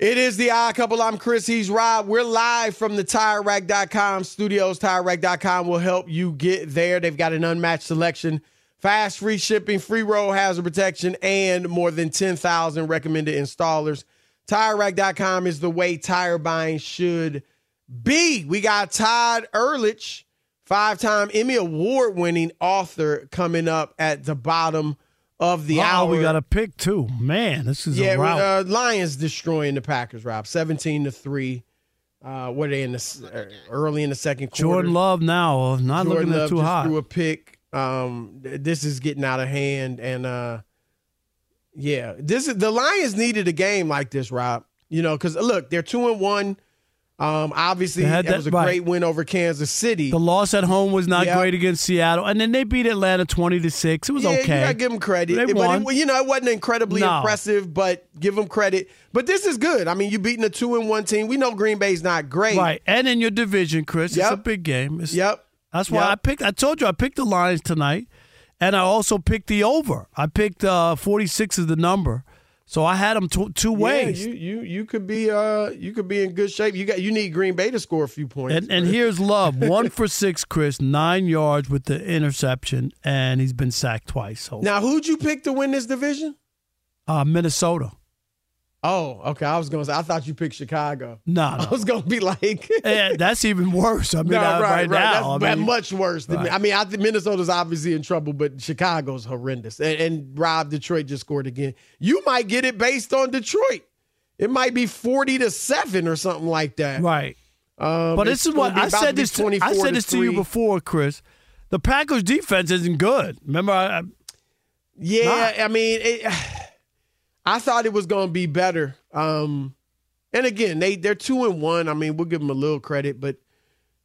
It is the odd couple. I'm Chris. He's Rob. We're live from the TireRack.com studios. TireRack.com will help you get there. They've got an unmatched selection, fast, free shipping, free road hazard protection, and more than 10,000 recommended installers. TireRack.com is the way tire buying should be. We got Todd Ehrlich, five-time Emmy Award-winning author, coming up at the bottom of the oh, hour. we got a pick too. Man, this is Yeah, uh, Lions destroying the Packers, Rob. 17 to 3. Uh, what are they in the uh, early in the second quarter? Jordan Love now, uh, not Jordan looking Love too just hot. threw a pick. Um, th- this is getting out of hand, and uh, yeah, this is the Lions needed a game like this, Rob. You know, because look, they're two and one. Um, obviously, that, that- was a right. great win over Kansas City. the loss at home was not Yeah. great against Seattle, and then they beat Atlanta twenty to six. It was yeah, okay. you gotta give them credit. They but won. It, you know, it wasn't incredibly No. impressive, but give them credit. But this is good. I mean, you beating a two and one team. We know Green Bay's not great. right, and in your division, Chris, it's a big game. It's- Yep. That's why Yep. I picked. I told you I picked the Lions tonight, and I also picked the over. I picked uh, forty six as the number, so I had them two, two ways. Yeah, you you you could be uh you could be in good shape. You got you need Green Bay to score a few points. And and here's love. One for six, Chris. Nine yards with the interception, and he's been sacked twice. So now, who'd you pick to win this division? uh, Minnesota. Oh, okay. I was gonna say I thought you picked Chicago. No, I was gonna be like, that's even worse. I mean, no, uh, right, right, now, That's I mean, much worse. Than. Right. I mean, I think Minnesota's obviously in trouble, but Chicago's horrendous. And, and Rob, Detroit just scored again. You might get it based on Detroit. It might be forty to seven or something like that. right. Um, But this is what I said this. To, I said this to you before, Chris. The Packers' defense isn't good. Remember, I, I- Yeah, I mean, it, I thought it was going to be better. Um, and again, they they're two and one. I mean, we'll give them a little credit, but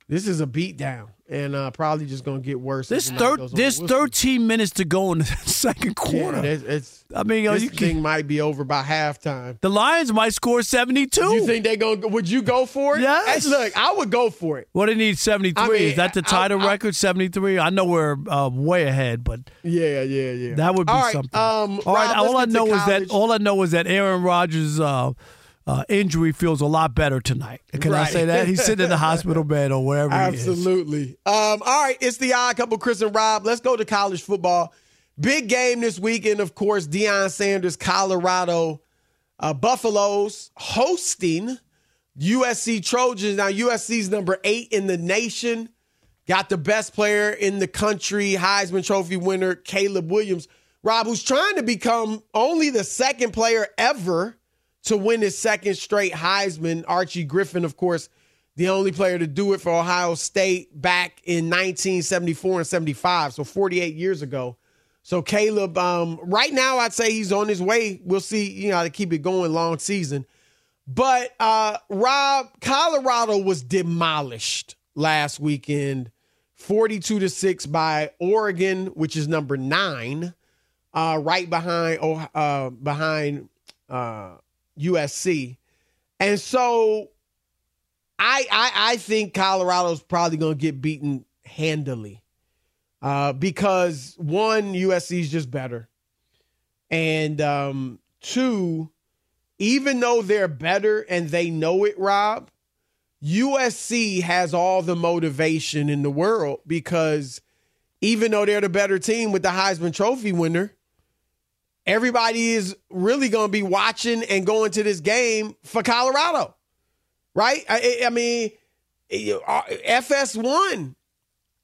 this is a beatdown, and uh, probably just going to get worse. this thir- there's We'll see. 13 minutes to go in the second quarter. Yeah, it's, it's I mean, this you can- thing might be over by halftime. the Lions might score 72. You think they going? to Would you go for it? Yes. Hey, look, I would go for it. what do they need 73? I mean, Is that the title I- record? 73. I know we're uh, way ahead, but Yeah, yeah, yeah. that would be All right, something. Um, all right. Rob, all I let's get to know is that all I know is that Aaron Rodgers' uh, uh, injury feels a lot better tonight. Can I say that? He's sitting in the hospital bed or wherever he is. Absolutely. Um, all right, it's the odd couple, Chris and Rob. Let's go to college football. Big game this weekend, of course. Deion Sanders, Colorado, uh, Buffaloes hosting USC Trojans. Now USC's number eight in the nation. Got the best player in the country, Heisman Trophy winner Caleb Williams. Rob, who's trying to become only the second player ever to win his second straight Heisman. Archie Griffin, of course, the only player to do it for Ohio State back in 1974 and 75, so 48 years ago. So Caleb, um, right now I'd say he's on his way. We'll see, you know, to keep it going long season. But uh Rob, Colorado was demolished last weekend, 42 to 6 by Oregon, which is number nine, uh, right behind uh behind uh USC. And so I I, I think Colorado's probably gonna get beaten handily. Uh, because one, USC is just better. And um, two, even though they're better and they know it, Rob, USC has all the motivation in the world because even though they're the better team with the Heisman Trophy winner, everybody is really going to be watching and going to this game for Colorado, right? I, I mean, uh, FS1,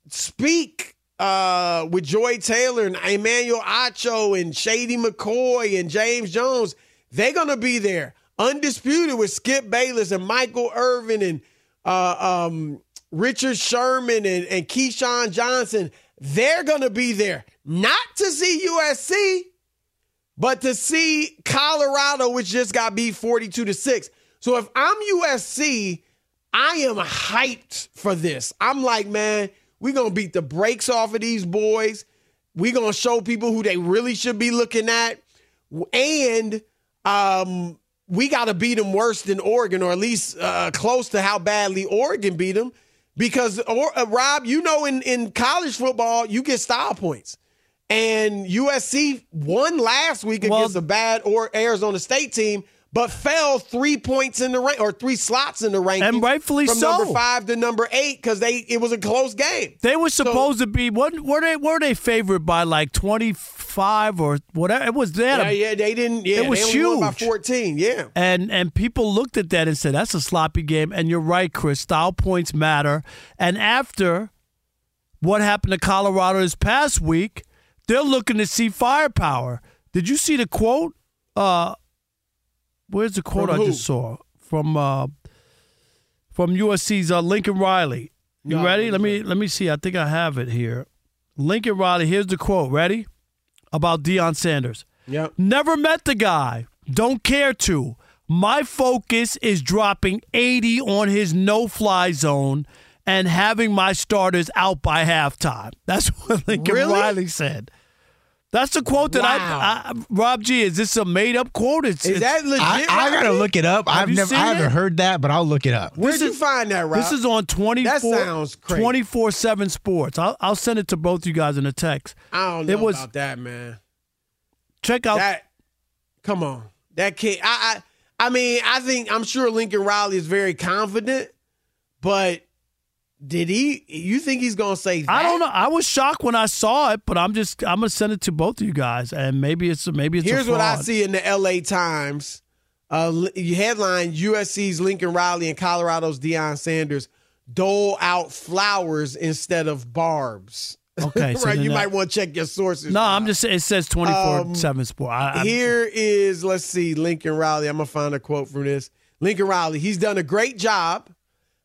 speak uh, with Joy Taylor and Emmanuel Acho and Shady McCoy and James Jones. They're going to be there. Undisputed with Skip Bayless and Michael Irvin and uh, um, Richard Sherman and, and Keyshawn Johnson. They're going to be there. Not to see USC, but to see Colorado, which just got beat 42 to 6. So if I'm USC, I am hyped for this. I'm like, man, we're going to beat the brakes off of these boys. We're going to show people who they really should be looking at. And um, we got to beat them worse than Oregon, or at least uh, close to how badly Oregon beat them. Because, or, uh, Rob, you know, in, in college football, you get style points. And USC won last week Well- against a bad or Arizona State team, but fell three points in the rank or three slots in the rankings, And rightfully from so. number five to number eight because they it was a close game. They were supposed to be what were they were they favored by like twenty five or whatever it was there. Yeah, yeah, they didn't. Yeah, It was won by fourteen. Yeah, And and people looked at that and said that's a sloppy game. And you're right, Chris. Style points matter. And after what happened to Colorado this past week, they're looking to see firepower. Did you see the quote? Uh, where's the quote I just saw from uh, from USC's uh, Lincoln Riley? You No, ready? Let me that? let me see. I think I have it here. Lincoln Riley. Here's the quote. Ready? About Deion Sanders. yep. Never met the guy. Don't care to. My focus is dropping 80 on his no fly zone and having my starters out by halftime. That's what Lincoln Really? Riley said. That's the quote that Wow. I, I. Rob G, is this a made up quote? It's, Is it's- that legit? I, I gotta look it up. Have I've never, I haven't it? heard that, but I'll look it up. Where'd This you is- find that, Rob? This is on 24, That sounds crazy. 24-7 Sports. I'll, I'll send it to both you guys in a text. I don't know it was- about that, man. Check out That, come on, that kid. I, I, I mean, I think I'm sure Lincoln Riley is very confident, but did he? You think he's gonna say? That? I don't know. I was shocked when I saw it, but I'm just I'm gonna send it to both of you guys, and maybe it's maybe it's. Here's what I see in the L.A. Times. Uh, headline: USC's Lincoln Riley and Colorado's Deion Sanders dole out flowers instead of barbs. Okay, so right. You that- might want to check your sources. No, Rob. I'm just saying it says 24 seven sport. I, Here is, let's see, Lincoln Riley. I'm to find a quote from this. Lincoln Riley, he's done a great job.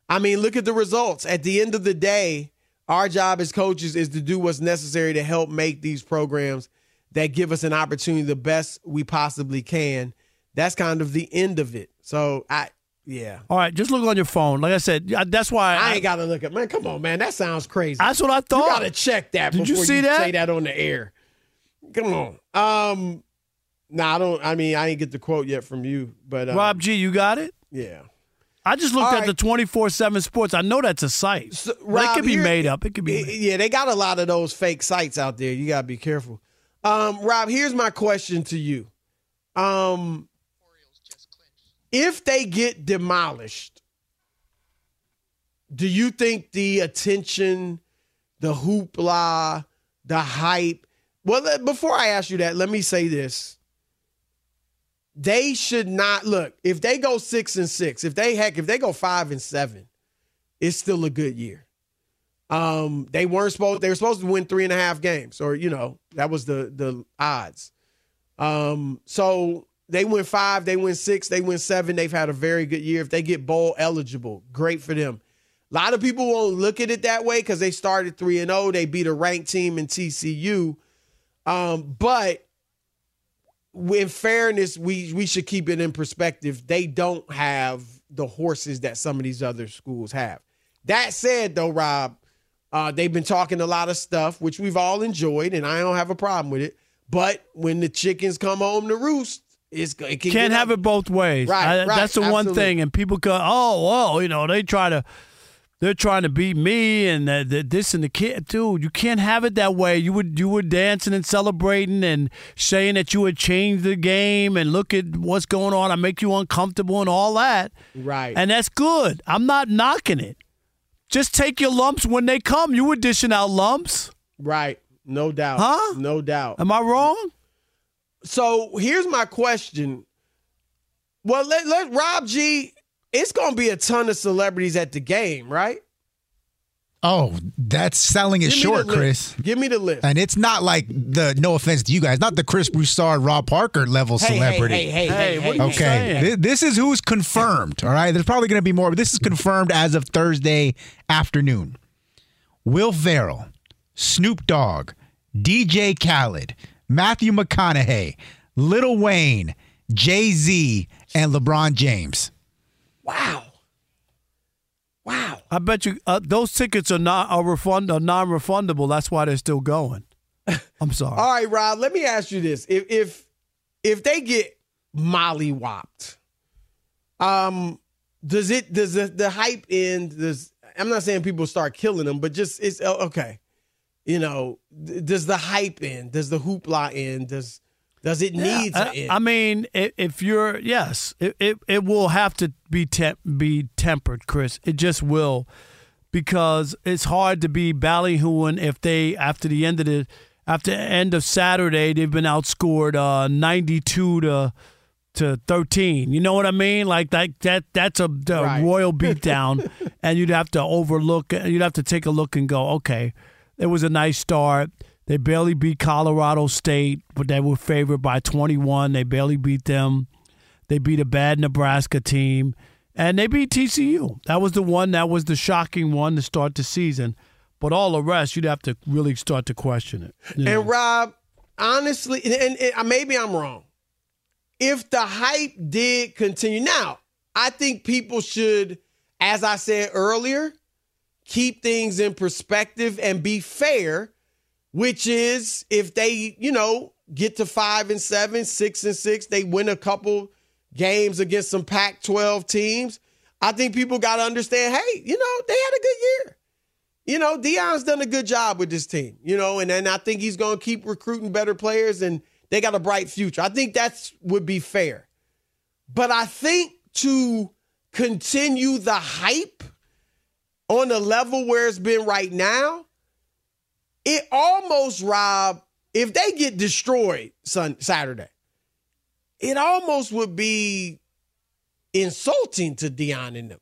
I mean, look at the results. At the end of the day, our job as coaches is to do what's necessary to help make these programs that give us an opportunity the best we possibly can. That's kind of the end of it. So, I, yeah. All right, just look on your phone. Like I said, I- that's why I ain't got to look at, man, come on, man. That sounds crazy. That's what I thought. You got to check that Did you see that? say that on the air. Come on. Um, nah, I don't, I mean, I ain't get the quote yet from you, but, um, Rob G, you got it. yeah. I just looked All at right. the 24 seven sports. I know that's a site, So, but it could be made up. It could be. Yeah, they got a lot of those fake sites out there. You got to be careful. Um, Rob, here's my question to you. Um, if they get demolished, do you think the attention, the hoopla, the hype? Well, before I ask you that, let me say this. They should not look if they go six and six. If they heck, if they go five and seven, it's still a good year. Um, they weren't supposed. They were supposed to win three and a half games, or you know, that was the the odds. Um, so they win five, they win six, they win seven. They've had a very good year. If they get bowl eligible, great for them. A lot of people won't look at it that way because they started three and zero. They beat a ranked team in TCU. Um, but in fairness, we we should keep it in perspective. They don't have the horses that some of these other schools have. That said, though, Rob, uh, they've been talking a lot of stuff, which we've all enjoyed, and I don't have a problem with it. But when the chickens come home to roost, it's it can Can't have it both ways. Right, I- right, That's the one thing. And people go, oh, well, you know, they try to, they're trying to beat me and the, the, this and the kid. Dude, you can't have it that way. You would you were dancing and celebrating and saying that you would change the game and look at what's going on. I make you uncomfortable and all that. Right. And that's good. I'm not knocking it. Just take your lumps when they come. You were dishing out lumps. Right. No doubt. Huh? No doubt. Am I wrong? So here's my question. Well, let, let Rob G. It's going to be a ton of celebrities at the game, right? Oh, that's selling it short. Chris. Give me the list. And it's not like the no offense to you guys, not the Chris Broussard, Rob Parker level Hey, hey, celebrity. hey, hey, Hey, hey, what hey, are you hey. Okay, saying? This is who's confirmed. All right, there's probably going to be more, but this is confirmed as of Thursday afternoon. Will Ferrell, Snoop Dogg, DJ Khaled, Matthew McConaughey, Lil Wayne, Jay Z, and LeBron James. Wow. Wow. I bet you uh, those tickets are not are refund are non-refundable. That's why they're still going. I'm sorry. All right, Rob, let me ask you this. If if if they get mollywopped, um, does it does the, the hype end? Does I'm not saying people start killing them, but just it's oh, okay. You know, does the hype end? Does the hoopla end? Does does it need to I? I mean, if you're yes, it, it, it will have to be temp, be tempered, Chris. It just will, because it's hard to be ballyhooing if they after the end of the after the end of Saturday they've been outscored uh, 92 to to 13. You know what I mean? Like that that that's a, a Right. royal beatdown, and you'd have to overlook. You'd have to take a look and go, okay, it was a nice start. They barely beat Colorado State, but they were favored by 21. They barely beat them. They beat a bad Nebraska team, and they beat TCU. That was the one. That was the shocking one to start the season. But all the rest, you'd have to really start to question it. you know? And Rob, honestly, and, and, and uh, maybe I'm wrong. If the hype did continue, now I think people should, as I said earlier, keep things in perspective and be fair. Which is if they, you know, get to five and seven, six and six, they win a couple games against some Pac-12 teams. I think people got to understand. Hey, you know, they had a good year you know, Deion's done a good job with this team, you know, and then I think he's going to keep recruiting better players and they got a bright future. I think that's would be fair. But I think to continue the hype on the level where it's been right now, it almost, Rob, if they get destroyed Sun Saturday, it almost would be insulting to Deion and them.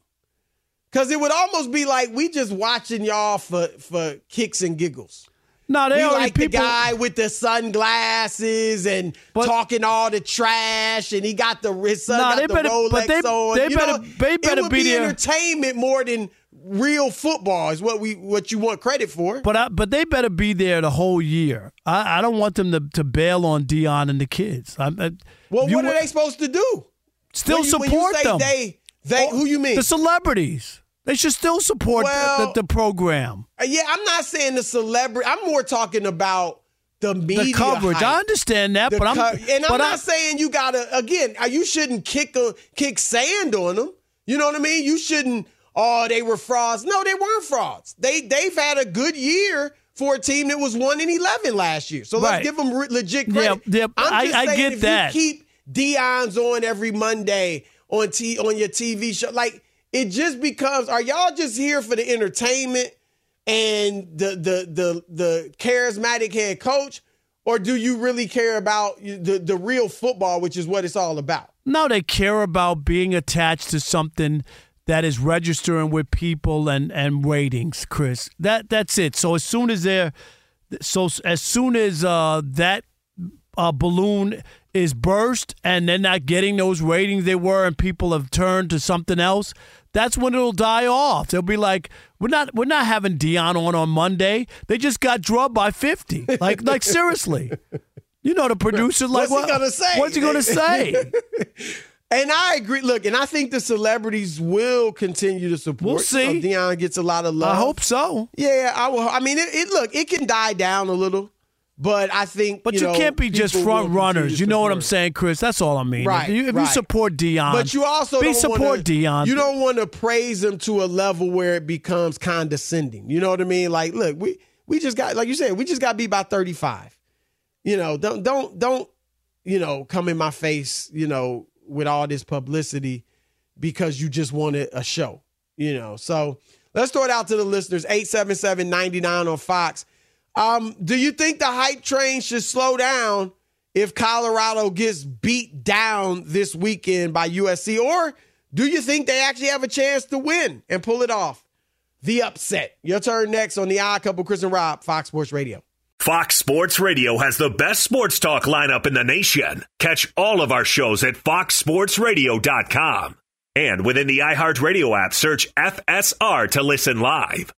Cause it would almost be like we just watching y'all for for kicks and giggles. no, they We like people. the guy with the sunglasses and But- talking all the trash, and he got the his son Nah, got they the better- Rolex but they- on. they You better- know, they better it would be be entertainment more than real football. Is what we what you want credit for. But I, but they better be there the whole year. I, I don't want them to, to bail on Deion and the kids. I, I, well, what wa- are they supposed to do? still when you, support you them? They they who you mean? The celebrities. They should still support Well- the, the program. Uh, yeah, I'm not saying the celebrity. I'm more talking about the media The coverage. hype. I understand that, The but I'm co- and I'm not I, saying you gotta again. uh, You shouldn't kick a kick sand on them. You know what I mean? You shouldn't. Oh, they were frauds. No, they weren't frauds. They they've had a good year for a team that was one in eleven last year. So let's Right. give them re- legit credit. yeah, I'm just I saying get if that. You keep Deion's on every Monday on t on your TV show. Like it just becomes. Are y'all just here for the entertainment? and the the the the charismatic head coach, or do you really care about the the real football, which is what it's all about? no, they care about being attached to something that is registering with people and and ratings, Chris. That that's it. So as soon as they're so as soon as uh, that uh, balloon is burst and they're not getting those ratings they were, and people have turned to something else, that's when it'll die off. They'll be like, we're not we're not having Deion on on Monday. They just got drubbed by fifty. Like like seriously. You know the producer, like, What's he what, gonna say? What's he gonna say? And I agree. Look, and I think the celebrities will continue to support. We'll see. You Deion gets a lot of love. I hope so. Yeah, I will. I mean, it, it look, it can die down a little, but I think. But you, know, can't be just front runners. You know what I'm saying, Chris? That's all I mean. Right, If you, if you support Deion, But you also be don't support wanna, Deion. You don't want to praise him to a level where it becomes condescending. You know what I mean? Like, look, we we just got like you said, we just got beat by 35. You know, don't don't don't you know come in my face. You know, with all this publicity because you just wanted a show. You know, so let's throw it out to the listeners. 877-99 on Fox. Um, do you think the hype train should slow down if Colorado gets beat down this weekend by USC? Or do you think they actually have a chance to win and pull it off? The upset. Your turn next on the Odd Couple, Chris and Rob, Fox Sports Radio. Fox Sports Radio has the best sports talk lineup in the nation. Catch all of our shows at foxsportsradio.com. And within the iHeartRadio app, search FSR to listen live.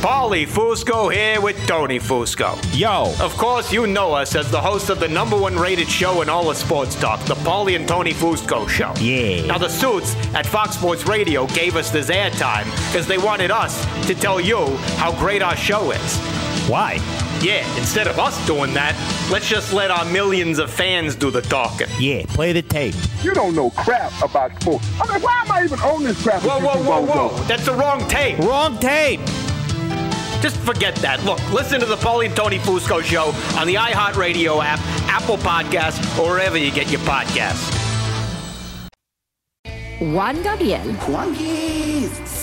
Paulie Fusco here with Tony Fusco. Yo. Of course, you know us as the host of the number one rated show in all of sports talk, the Paulie and Tony Fusco Show. Yeah. Now, the suits at Fox Sports Radio gave us this airtime because they wanted us to tell you how great our show is. Why? Yeah, instead of us doing that, let's just let our millions of fans do the talking. Yeah, play the tape. You don't know crap about sports. I mean, why am I even on this crap? Whoa, with you whoa, whoa, bozos? whoa. That's the wrong tape. Wrong tape. Just forget that. Look, listen to the Paulie and Tony Fusco show on the iHeartRadio app, Apple Podcasts, or wherever you get your podcasts. Juan Gabriel, Juanquis,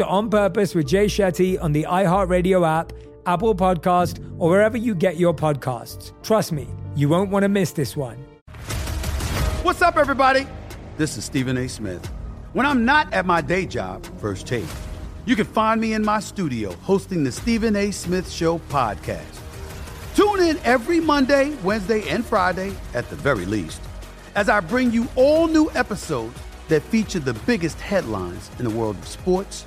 to On Purpose with Jay Shetty on the iHeartRadio app, Apple Podcast, or wherever you get your podcasts. Trust me, you won't want to miss this one. What's up, everybody? This is Stephen A. Smith. When I'm not at my day job, First Take, you can find me in my studio hosting the Stephen A. Smith Show podcast. Tune in every Monday, Wednesday, and Friday, at the very least, as I bring you all new episodes that feature the biggest headlines in the world of sports,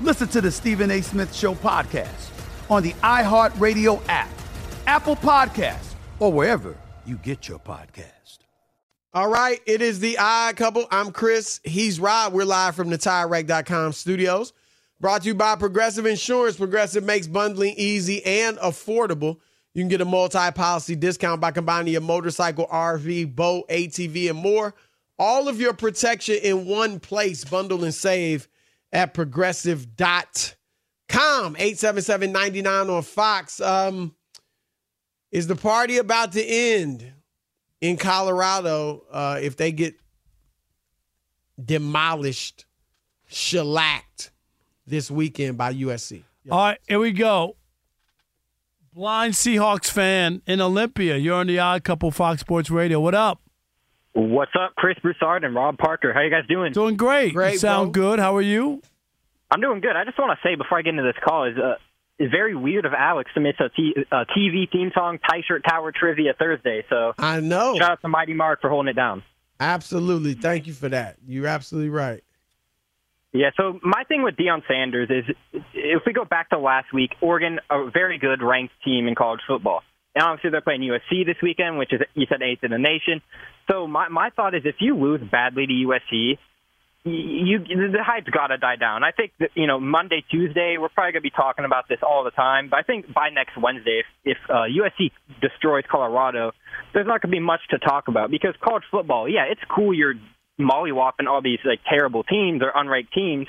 listen to the Stephen A. Smith Show podcast on the iHeartRadio app, Apple Podcasts, or wherever you get your podcast. All right, it is the odd couple. I'm Chris. He's Rob. We're live from the TireRack.com studios. Brought to you by Progressive Insurance. Progressive makes bundling easy and affordable. You can get a multi-policy discount by combining your motorcycle, RV, boat, ATV, and more. All of your protection in one place. Bundle and save at progressive.com. 877-99 on Fox. Um, is the party about to end in Colorado uh, if they get demolished, shellacked this weekend by USC? All right, here we go. Blind Seahawks fan in Olympia. You're on the Odd Couple Fox Sports Radio. What up? What's up, Chris Broussard and Rob Parker? How you guys doing? Doing great. Great, you sound bro. good. How are you? I'm doing good. I just want to say before I get into this call is uh, it's very weird of Alex to miss a, t- a TV theme song, Tie Shirt Tower Trivia Thursday. So I know. shout out to Mighty Mark for holding it down. Absolutely. Thank you for that. You're absolutely right. Yeah, so my thing with Deion Sanders is if we go back to last week, Oregon, a very good ranked team in college football. And obviously they're playing USC this weekend, which is, you said, eighth in the nation. So my, my thought is if you lose badly to USC, you, you the hype's got to die down. I think that, you know, Monday, Tuesday, we're probably going to be talking about this all the time. But I think by next Wednesday, if, if uh, USC destroys Colorado, there's not going to be much to talk about because college football, yeah, it's cool you're mollywopping all these like terrible teams or unranked teams.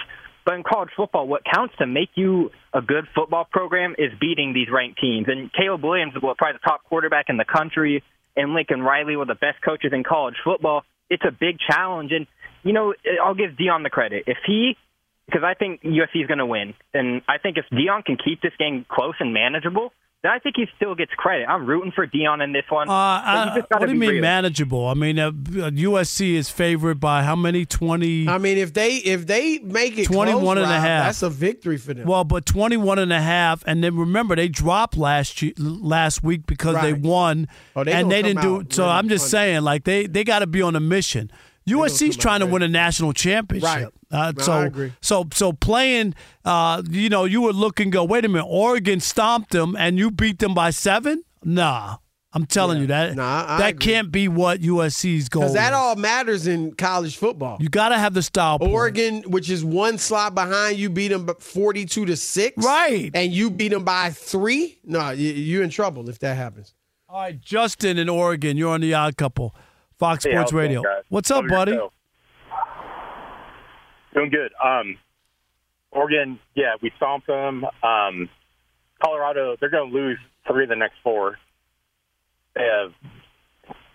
But in college football, what counts to make you a good football program is beating these ranked teams. And Caleb Williams is probably the top quarterback in the country, and Lincoln Riley, of the best coaches in college football. It's a big challenge, and you know I'll give Deion the credit if he, because I think USC is going to win, and I think if Deion can keep this game close and manageable, I think he still gets credit. I'm rooting for Deion in this one. Uh, but you uh, just gotta what do you mean real. manageable? I mean, uh, USC is favored by how many? 20. I mean, if they if they make it 21 close, and a half. that's a victory for them. Well, but 21 and a half and then remember they dropped last year, last week because they won Oh, they and they didn't do out so I'm just to saying like they they got to be on a mission. USC's trying to win a national championship. Right. Uh, No, so I agree. so so playing uh you know you would look and go wait a minute Oregon stomped them and you beat them by 7? Nah. I'm telling you that Nah, I that can't be what USC's goal. Because that is. all matters in college football. you got to have the style. point. Oregon, which is one slot behind, you beat them forty-two to six, Right. And you beat them by three. No, you, you're in trouble if that happens. All right, Justin in Oregon, you're on the Odd Couple, Fox Hey, Sports going, Radio. What's up, Love buddy? Doing good. Um, Oregon, yeah, we stomped them. Um, Colorado, they're going to lose three of the next four. They have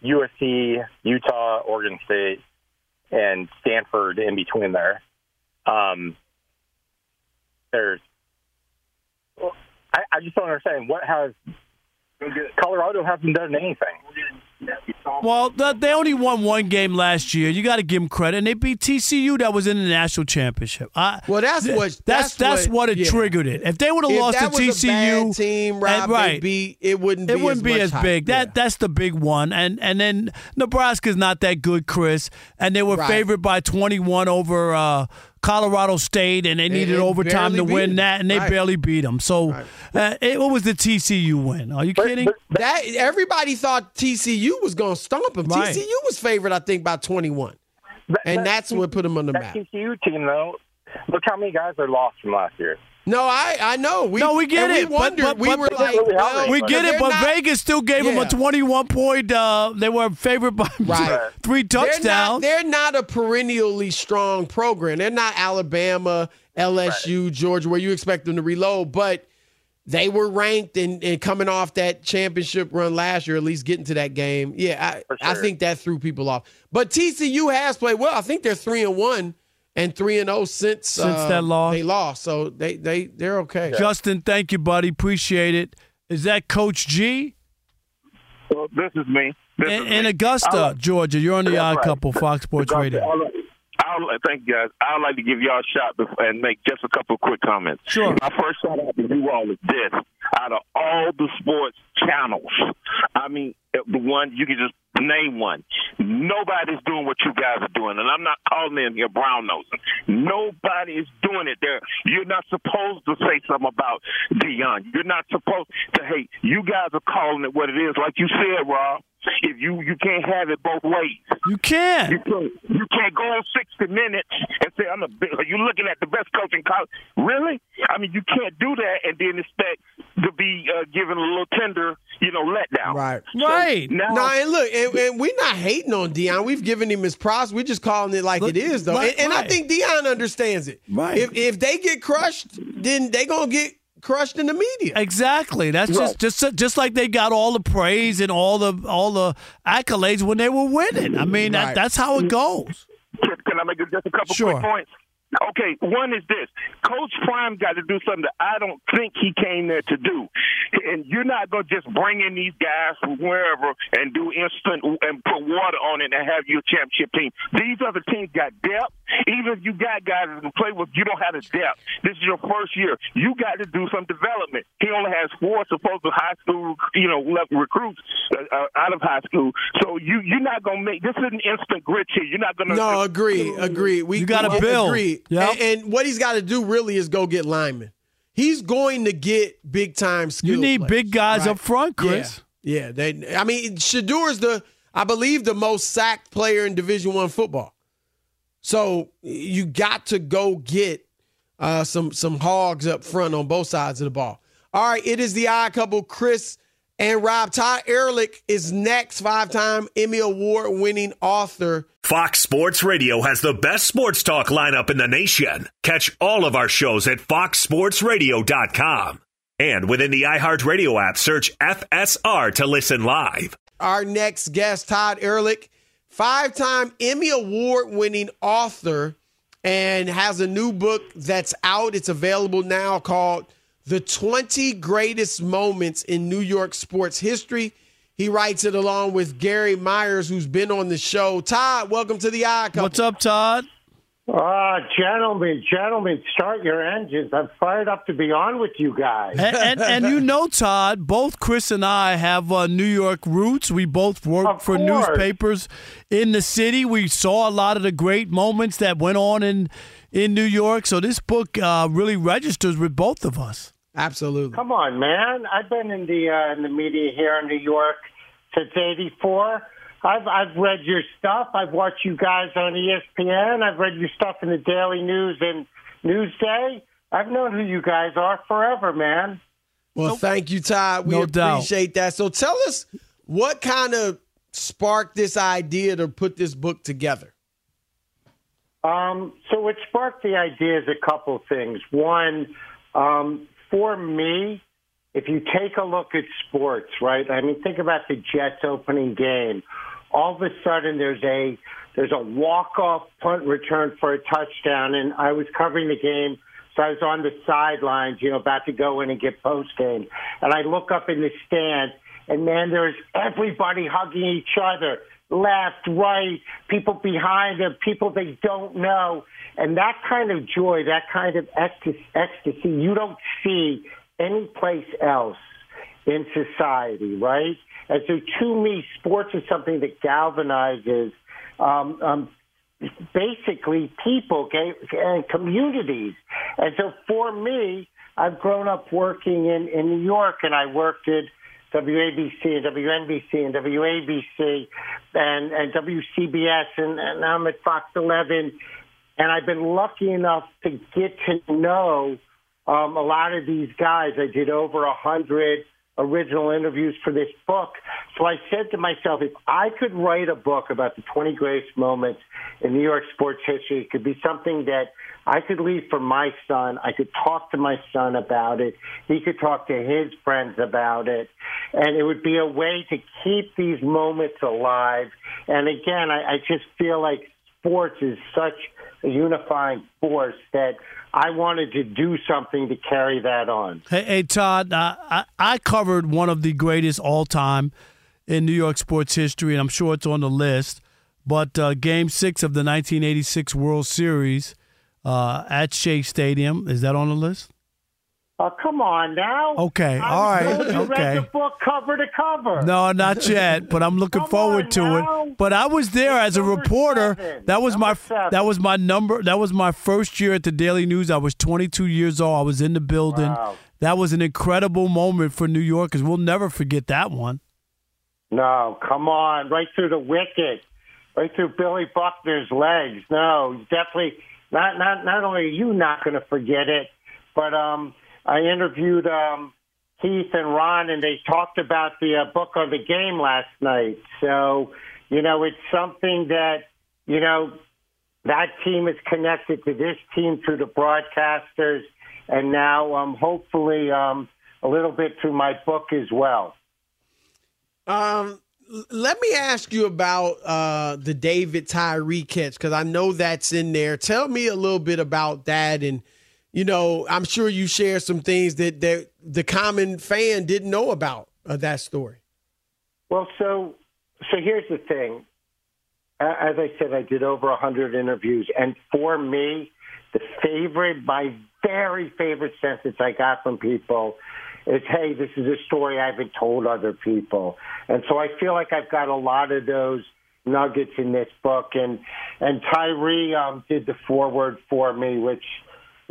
USC, Utah, Oregon State, and Stanford in between there. Um, there's, I, I just don't understand what has Colorado hasn't done anything. Well, they only won one game last year. You got to give them credit, and they beat TCU that was in the national championship. I, Well, that's what- that's that's that's what- what it yeah. triggered it. If they would have lost to TCU, team, Rob, they right, beat, it wouldn't it be wouldn't as be as hype. big. That that's the big one, and and then Nebraska's not that good, Chris, and they were Right. favored by twenty one over uh, Colorado State, and they needed and overtime to win that, and they Right. barely beat them. So, uh, it, what was the TCU win? Are you kidding? That everybody thought TCU was going to stomp them. Right. TCU was favored, I think, by 21, and that's what put them on the that map. TCU team, though, look how many guys are lost from last year. No, I I know. We, no, we get it. We wondered. but, but, we but- were but- like, well, we get it. But not- Vegas still gave them a twenty-one point. Uh, they were favored by Right. three They're not, touchdowns. they're not a perennially strong program. They're not Alabama, LSU, Georgia, where you expect them to reload, but they were ranked and, and coming off that championship run last year, at least getting to that game. Yeah, I, I think that threw people off. But TCU has played well. I think they're three and one and three and zero since Since uh, that loss. They lost, so they they they're okay. Justin, thank you, buddy. Appreciate it. Is that Coach G Well, this is me. This in, is me. in Augusta, I like- Georgia? You're on the That's Odd right. Couple, Fox Sports Augusta, Radio. I like- I would thank you guys. I would like to give y'all a shot before, and make just a couple quick comments. Sure. My first shout out to you all is this: out of all the sports channels, I mean, the one you can just name one. Nobody's doing what you guys are doing, and I'm not calling in here brown nosing. Nobody is doing it. There, you're not supposed to say something about Deion. You're not supposed to. hate. you guys are calling it what it is, like you said, Rob. If you you can't have it both ways. You can. You can't. You can't go on 60 minutes and say I'm the. best. Are you looking at the best coach in college? Really? I mean, you can't do that and then expect to be uh, given a little tender, you know, letdown. Right. Right. Now, No, and look, and, and we're not hating on Deion. We've given him his props. We're just calling it like it is, though. right, and and I think Deion understands it. Right. If if they get crushed, then they gonna get crushed in the media. Exactly. That's just just just like they got all the praise and all the all the accolades when they were winning. I mean, Right. that, that's how it goes. Can can I make just a couple Sure. quick points? Okay, one is this. Coach Prime got to do something that I don't think he came there to do. And you're not going to just bring in these guys from wherever and do instant and put water on it and have your championship team. These other teams got depth. Even if you got guys that can play with, you don't have the depth. This is your first year. You got to do some development. He only has four supposed to high school, you know, recruits uh, uh, out of high school. So you you're not going to make this isn't instant grits here. You're not going to. No, agree, agree. We You gotta build. Agree. Yep. And, and what he's got to do really is go get linemen. He's going to get big time skill. You need players, big guys right? up front, Chris. Yeah, yeah. They, I mean, Shedeur's the, I believe, the most sacked player in Division One football. So you got to go get uh, some some hogs up front on both sides of the ball. All right, it is the odd couple, Chris and Rob. Todd Ehrlich is next, five time Emmy Award winning author. Fox Sports Radio has the best sports talk lineup in the nation. Catch all of our shows at foxsportsradio.com. And within the iHeartRadio app, search FSR to listen live. Our next guest, Todd Ehrlich, five time Emmy Award winning author, and has a new book that's out. It's available now called The 20 Greatest Moments in New York Sports History. He writes it along with Gary Myers, who's been on the show. Todd, welcome to the Eye Couple. What's up, Todd? Ah, gentlemen, gentlemen, start your engines. I'm fired up to be on with you guys. And, and, and you know, Todd, both Chris and I have uh, New York roots. We both work Of for course. newspapers in the city. We saw a lot of the great moments that went on in in New York. So this book uh, really registers with both of us. Absolutely. Come on, man. I've been in the uh, in the media here in New York since '84. I've I've read your stuff. I've watched you guys on ESPN. I've read your stuff in the Daily News and Newsday. I've known who you guys are forever, man. Well, thank you, Todd. We No doubt. appreciate that. So tell us what kind of sparked this idea to put this book together. Um, so what sparked the idea is a couple things. One, um, for me, if you take a look at sports, right? I mean, think about the Jets opening game. All of a sudden, there's a there's a walk off punt return for a touchdown, and I was covering the game, so I was on the sidelines, you know, about to go in and get post game, and I look up in the stands, and man, there's everybody hugging each other, left, right, people behind them, people they don't know, and that kind of joy, that kind of ecstasy, you don't see anyplace else in society, right? And so to me, sports is something that galvanizes um, um, basically people okay, and communities. And so for me, I've grown up working in, in New York and I worked at WABC and WNBC and WABC and, and WCBS and, and I'm at Fox 11. And I've been lucky enough to get to know um, a lot of these guys. I did over a hundred original interviews for this book. So I said to myself, if I could write a book about the 20 greatest moments in New York sports history, it could be something that I could leave for my son. I could talk to my son about it. He could talk to his friends about it. And it would be a way to keep these moments alive. And again, I, I just feel like sports is such a unifying force that I wanted to do something to carry that on. Hey, hey Todd, uh, I, I covered one of the greatest all time in New York sports history, and I'm sure it's on the list. But uh, Game Six of the 1986 World Series uh, at Shea Stadium is that on the list? Oh, come on now. Okay, I all right, you okay. Read the book cover to cover. No, not yet, but I'm looking forward to now. it. But I was there as a reporter. seven. That was my seven. that was my number. That was my first year at the Daily News. I was 22 years old. I was in the building. Wow. That was an incredible moment for New Yorkers. We'll never forget that one. No, come on, right through the wicket, right through Billy Buckner's legs. No, definitely not. Not not only are you not going to forget it, but um, I interviewed um, Keith and Ron, and they talked about the uh, book on the game last night. So you know, it's something that you know that team is connected to this team through the broadcasters, and now um, hopefully um, a little bit through my book as well. Um, let me ask you about uh, the David Tyree catch because I know that's in there. Tell me a little bit about that, and you know, I'm sure you share some things that that the common fan didn't know about uh, that story. Well, so so here's the thing. As I said, I did over a hundred interviews, and for me, the favorite, my very favorite sentence I got from people is, "Hey, this is a story I haven't told other people," and so I feel like I've got a lot of those nuggets in this book, and and Tyree um, did the foreword for me, which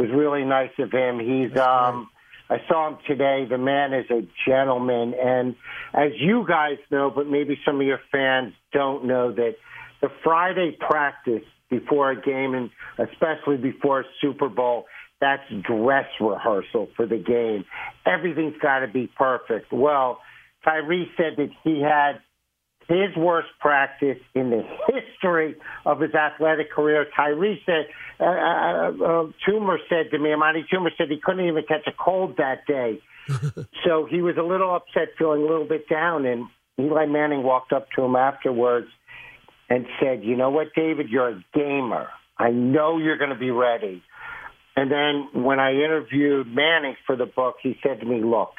was really nice of him. He's um, I saw him today. The man is a gentleman, and as you guys know, but maybe some of your fans don't know that the Friday practice before a game, and especially before a Super Bowl, that's dress rehearsal for the game. Everything's got to be perfect. Well, Tyree said that he had his worst practice in the history of his athletic career. Tyree said, uh, uh, uh, Toomer said to me, Amani Toomer said he couldn't even catch a cold that day. so he was a little upset, feeling a little bit down. And Eli Manning walked up to him afterwards and said, You know what, David? You're a gamer. I know you're going to be ready. And then when I interviewed Manning for the book, he said to me, Look,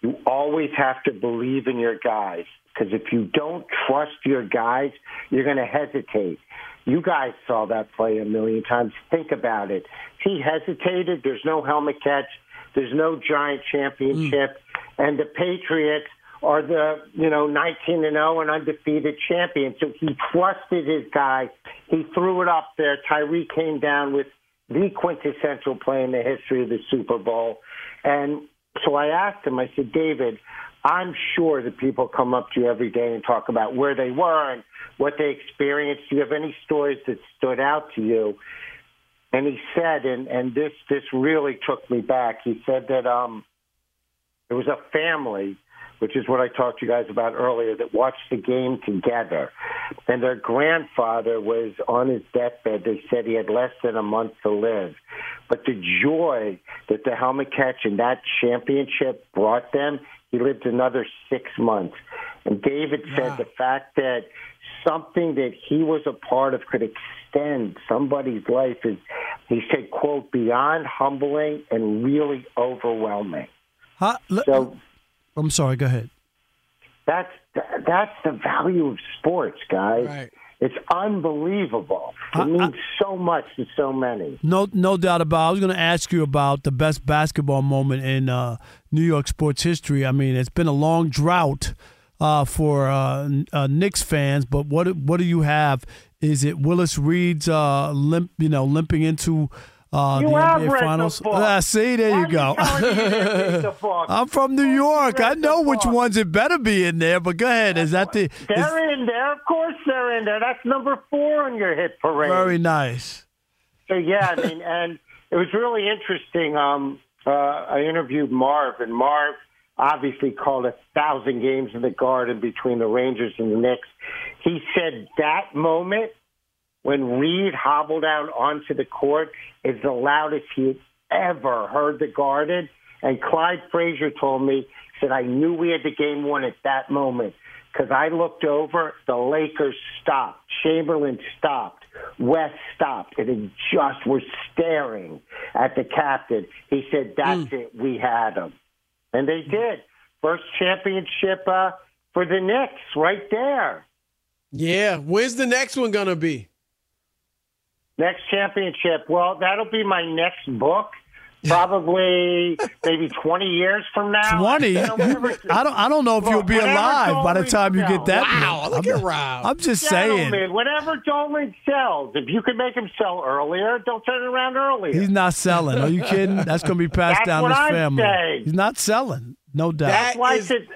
you always have to believe in your guys because if you don't trust your guys, you're going to hesitate. You guys saw that play a million times. Think about it. He hesitated. There's no helmet catch. There's no giant championship. Mm. And the Patriots are the, you know, 19 and 0 and undefeated champion. So he trusted his guy. He threw it up there. Tyree came down with the quintessential play in the history of the Super Bowl. And so I asked him, I said, David, I'm sure that people come up to you every day and talk about where they were and what they experienced. Do you have any stories that stood out to you? And he said, and, and this this really took me back. He said that um, there was a family, which is what I talked to you guys about earlier, that watched the game together. And their grandfather was on his deathbed. They said he had less than a month to live. But the joy that the helmet catch and that championship brought them, he lived another six months. And David said the fact that something that he was a part of could extend somebody's life is, he said, quote, beyond humbling and really overwhelming. Huh? So I'm sorry. Go ahead. that's that's the value of sports, guys. Right. It's unbelievable. It means so much to so many. No, no doubt about. it. I was going to ask you about the best basketball moment in uh, New York sports history. I mean, it's been a long drought uh, for uh, uh, Knicks fans, but what what do you have? Is it Willis Reed's uh, limp, you know, limping into uh, You the have NBA read the Finals? book. Ah, see, there you go. I'm from New York. I know which ones it better be in there. But go ahead. Is that the? They're in there. Of course they're in there. That's number four on your hit parade. very nice. So yeah, I mean, and it was really interesting. Um, uh, I interviewed Marv, and Marv obviously called a thousand games in the Garden between the Rangers and the Knicks. He said that moment when Reed hobbled out onto the court is the loudest he had ever heard the Garden. And Clyde Frazier told me, he said, I knew we had the game won at that moment because I looked over, the Lakers stopped, Chamberlain stopped, West stopped, and they just were staring at the captain. He said, That's it, we had him. And they did. First championship uh, for the Knicks right there. Yeah. When's the next one gonna be? Next championship. Well, that'll be my next book. probably maybe 20 years from now. Twenty. You know, whatever- I don't. I don't know if Well, you'll be whatever alive by the Dolan time you get that. Wow, look I'm, at Rob. I'm just saying. Whatever Dolan sells, if you can make him sell earlier, don't turn around earlier. He's not selling. Are you kidding? That's going to be passed That's down what his I'm family. saying. He's not selling. No doubt. That's why I said.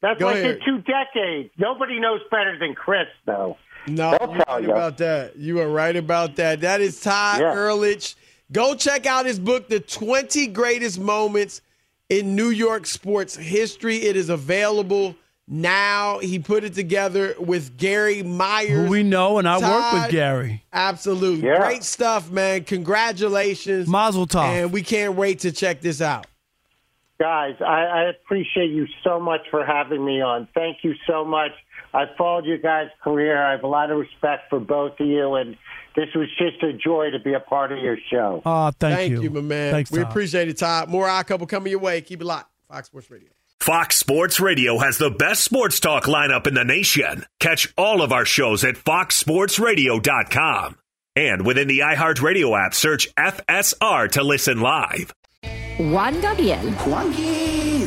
That's Go why I ahead. said two decades. Nobody knows better than Chris, though. No, They'll you're right you. about that. You are right about that. That is Todd Yeah. Ehrlich. Go check out his book, The 20 Greatest Moments in New York Sports History. It is available now. He put it together with Gary Myers. Who we know, and I work with Gary. Absolutely. Yeah. Great stuff, man. Congratulations. Mazel tov. And we can't wait to check this out. Guys, I, I appreciate you so much for having me on. Thank you so much. I've followed your guys' career. I have a lot of respect for both of you, and this was just a joy to be a part of your show. Oh, thank, Thank you. my man. Thanks, we Todd. appreciate it, Todd. More Odd Couple coming your way. Keep it locked. Fox Sports Radio. Fox Sports Radio has the best sports talk lineup in the nation. Catch all of our shows at foxsportsradio.com. And within the iHeartRadio app, search FSR to listen live. Juan Gabriel, Juanquis,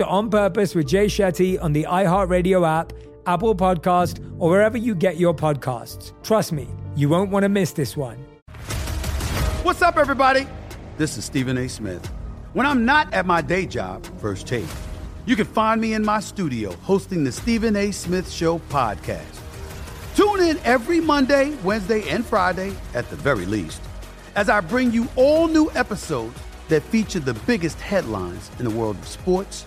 to On Purpose with Jay Shetty on the iHeartRadio app, Apple Podcast, or wherever you get your podcasts. Trust me, you won't want to miss this one. What's up, everybody? This is Stephen A. Smith. When I'm not at my day job, First Take, you can find me in my studio hosting the Stephen A. Smith Show podcast. Tune in every Monday, Wednesday, and Friday, at the very least, as I bring you all new episodes that feature the biggest headlines in the world of sports,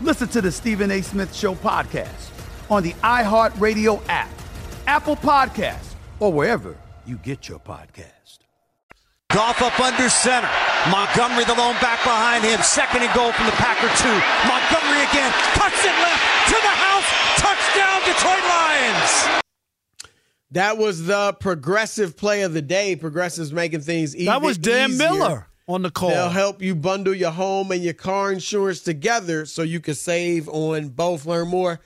listen to the Stephen A. Smith Show podcast on the iHeartRadio app, Apple Podcasts, or wherever you get your podcast. Goff up under center. Montgomery, the lone back behind him. Second and goal from the Packer two. Montgomery again. Cuts it left to the house. Touchdown, Detroit Lions. That was the progressive play of the day. Progressives making things easy. That was Dan Miller on the call. They'll help you bundle your home and your car insurance together so you can save on both. Learn more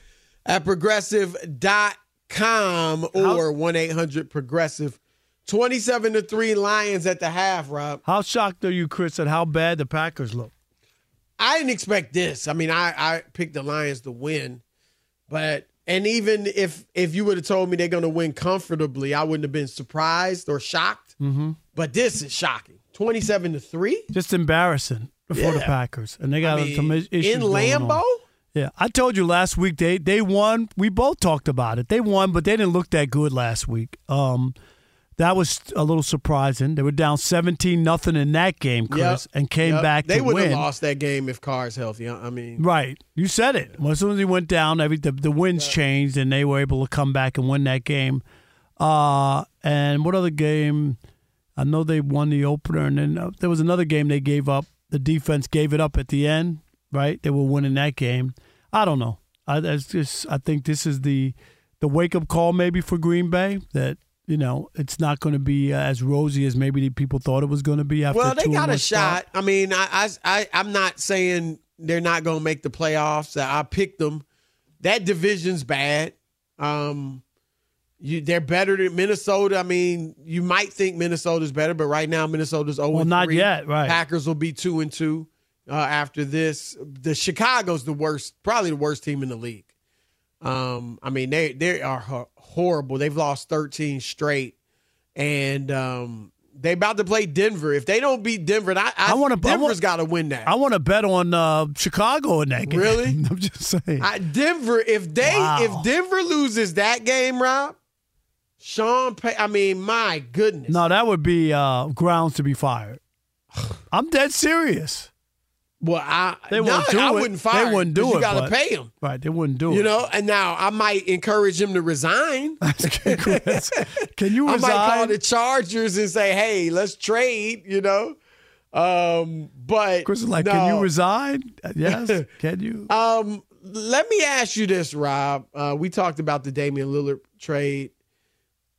at progressive.com or 1 800 Progressive. 27 to 3 Lions at the half, Rob. How shocked are you, Chris, at how bad the Packers look? I didn't expect this. I mean, I, I picked the Lions to win, but and even if if you would have told me they're going to win comfortably, I wouldn't have been surprised or shocked. Mm-hmm. But this is shocking. 27 to 3? Just embarrassing for the Packers, and they got I mean, some issues in. Lambeau? Yeah, I told you last week they they won. We both talked about it. They won, but they didn't look that good last week. Um, that was a little surprising. They were down seventeen nothing in that game, Chris, Yep. and came Yep. back They would win. have lost that game if Carr's healthy. I mean, Right, you said it. Well, as soon as he went down, every the, the winds changed, and they were able to come back and win that game. Uh, and what other game? I know they won the opener, and then uh, there was another game they gave up. The defense gave it up at the end. Right, they were winning that game. I don't know. I that's just. I think this is the the wake up call maybe for Green Bay that you know it's not going to be uh, as rosy as maybe the people thought it was going to be after. well, they got a one start. shot. I mean, I, I, I, I'm not saying they're not going to make the playoffs. I picked them. That division's bad. Um, you, they're better than Minnesota. I mean, you might think Minnesota's better, but right now Minnesota's 0 Well, not yet, right. Packers will be two and two uh, after this. The Chicago's the worst, probably the worst team in the league. Um, I mean, they they are horrible. They've lost 13 straight, and um, they about to play Denver. If they don't beat Denver, I, I, I wanna- I Denver's want- got to win that. I want to bet on uh, Chicago in that game. Really? I'm just saying. I, Denver, if they Wow. if Denver loses that game, Rob, Sean, Pay, I mean, my goodness. no, that would be uh, grounds to be fired. I'm dead serious. Well, I They no, wouldn't do I it. wouldn't fire. They wouldn't do You it. You got to pay him. Right, they wouldn't do You it. You know, and now I might encourage him to resign. Can you Resign? I might call the Chargers and say, "Hey, let's trade." You know, um, but Chris is like, no. can you resign? Yes. can you? Um, let me ask you this, Rob. Uh, we talked about the Damian Lillard trade.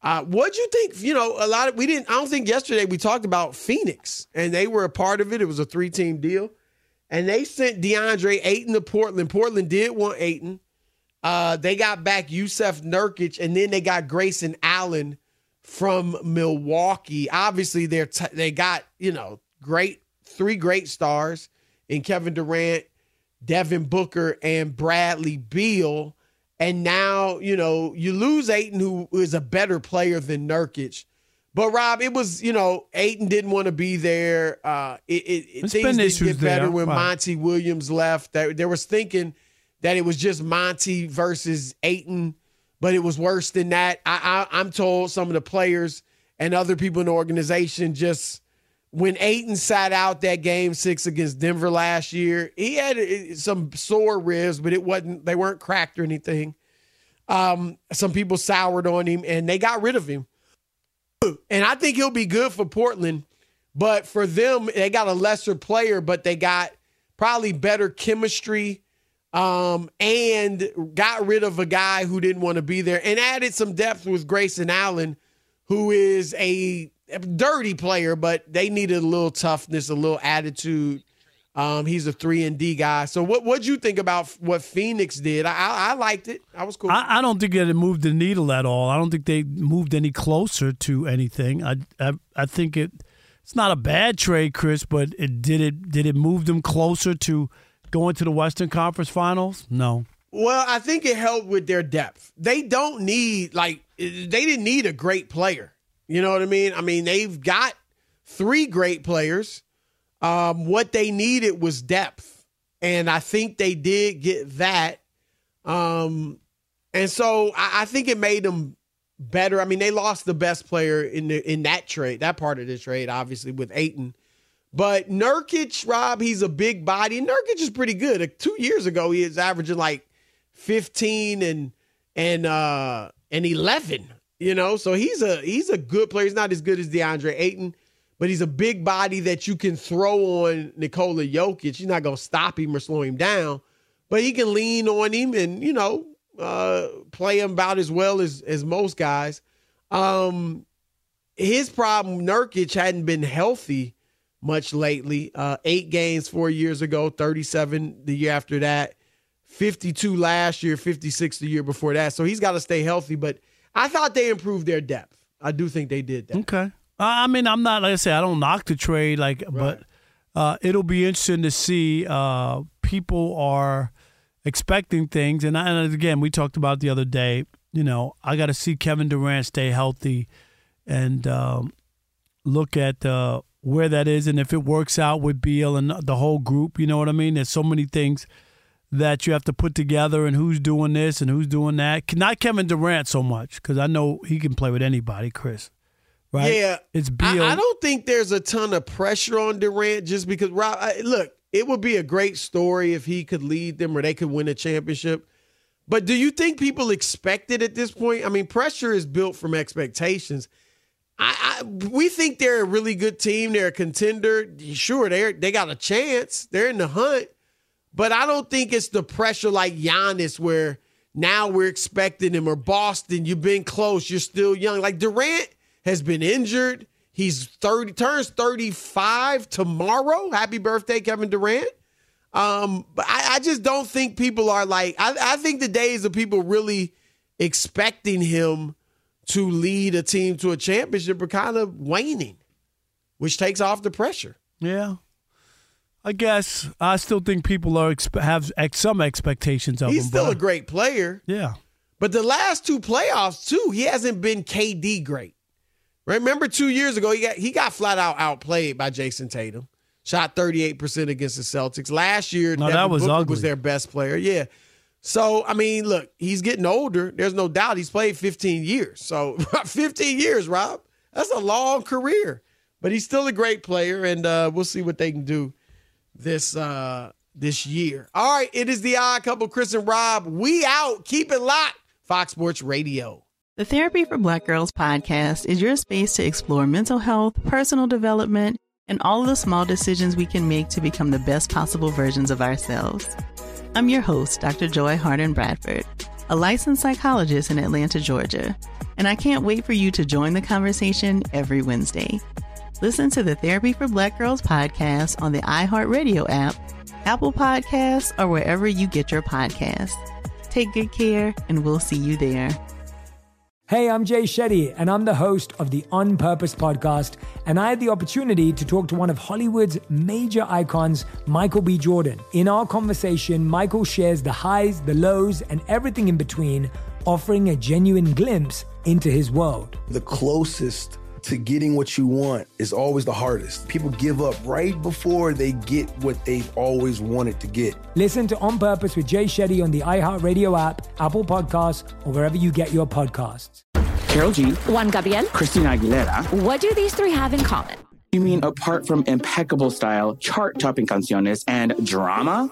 Uh, what'd you think? You know, a lot of we didn't. I don't think yesterday we talked about Phoenix, and they were a part of it. It was a three team deal, and they sent DeAndre Ayton to Portland. Portland did want Ayton. Uh, they got back Jusuf Nurkic, and then they got Grayson Allen from Milwaukee. Obviously, they're t- they got you know great three great stars in Kevin Durant, Devin Booker, and Bradley Beal. And now you know you lose Ayton, who is a better player than Nurkic. But Rob, it was you know Ayton didn't want to be there. Uh, it, it, it things didn't get better there, when right. Monty Williams left. There, there was thinking that it was just Monty versus Ayton, but it was worse than that. I, I, I'm told some of the players and other people in the organization just when Ayton sat out that game six against Denver last year, he had uh, some sore ribs, but it wasn't they weren't cracked or anything. Um, some people soured on him and they got rid of him. And I think he'll be good for Portland, but for them, they got a lesser player, but they got probably better chemistry. Um, and got rid of a guy who didn't want to be there and added some depth with Grayson Allen, who is a dirty player, but they needed a little toughness, a little attitude. Um, he's a three and D guy. So what what'd you think about what Phoenix did? I I, liked it. I was cool. I, I don't think that it moved the needle at all. I don't think they moved any closer to anything. I I, I think it it's not a bad trade, Chris, but it did it did it move them closer to going to the Western Conference Finals? No. Well, I think it helped with their depth. They don't need like they didn't need a great player. You know what I mean? I mean, they've got three great players. Um, what they needed was depth, and I think they did get that. Um, and so I, I think it made them better. I mean, they lost the best player in the in that trade, that part of the trade, obviously with Ayton. But Nurkic, Rob, he's a big body. Nurkic is pretty good. Two years ago, he was averaging like 15 and and uh and 11. You know, so he's a he's a good player. He's not as good as DeAndre Ayton, but he's a big body that you can throw on Nikola Jokic. You're not gonna stop him or slow him down, but he can lean on him and you know uh play him about as well as as most guys. Um, his problem, Nurkic hadn't been healthy much lately. Uh, eight games four years ago, 37 the year after that, 52 last year, 56 the year before that. So he's got to stay healthy. But I thought they improved their depth. I do think they did that. Okay. I mean, I'm not like I say I don't knock the trade, like, but uh, it'll be interesting to see. Uh, people are expecting things, and, I, and again, we talked about the other day. You know, I got to see Kevin Durant stay healthy, and um, look at uh, where that is and if it works out with Beal and the whole group. You know what I mean? There's so many things that you have to put together and who's doing this and who's doing that. Not Kevin Durant so much because I know he can play with anybody, Chris. Right? Yeah, it's Beal. I, I, don't think there's a ton of pressure on Durant just because Rob. I, look, it would be a great story if he could lead them or they could win a championship. But do you think people expect it at this point? I mean, pressure is built from expectations. I, I, we think they're a really good team. They're a contender. Sure, they they got a chance. They're in the hunt, but I don't think it's the pressure like Giannis, where now we're expecting him, or Boston. You've been close. You're still young. Like Durant has been injured. He's thirty, turns thirty five tomorrow. Happy birthday, Kevin Durant. Um, but I, I just don't think people are like. I, I think the days of people really expecting him to lead a team to a championship are kind of waning, which takes off the pressure. Yeah. I guess I still think people are have some expectations of He's him. He's still a great player. Yeah. But the last two playoffs too, he hasn't been KD great. Remember two years ago, he got he got flat out outplayed by Jayson Tatum. Shot 38% against the Celtics. Last year, no, that was Booker ugly. was their best player. Yeah. So, I mean, look, he's getting older. There's no doubt he's played 15 years. So, 15 years, Rob, that's a long career. But he's still a great player, and uh, we'll see what they can do this uh, this year. All right, it is the odd couple, Chris and Rob. We out. Keep it locked. Fox Sports Radio. The Therapy for Black Girls podcast is your space to explore mental health, personal development, and all of the small decisions we can make to become the best possible versions of ourselves. I'm your host, Dr. Joy Harden Bradford, a licensed psychologist in Atlanta, Georgia, and I can't wait for you to join the conversation every Wednesday. Listen to the Therapy for Black Girls podcast on the iHeartRadio app, Apple Podcasts, or wherever you get your podcasts. Take good care, and we'll see you there. Hey, I'm Jay Shetty, and I'm the host of the On Purpose podcast. And I had the opportunity to talk to one of Hollywood's major icons, Michael B. Jordan. In our conversation, Michael shares the highs, the lows, and everything in between, offering a genuine glimpse into his world. The closest to getting what you want is always the hardest. People give up right before they get what they've always wanted to get. Listen to On Purpose with Jay Shetty on the iHeartRadio app, Apple Podcasts, or wherever you get your podcasts. Karol G, Juan Gabriel, Christina Aguilera. What do these three have in common? You mean apart from impeccable style, chart topping canciones, and drama?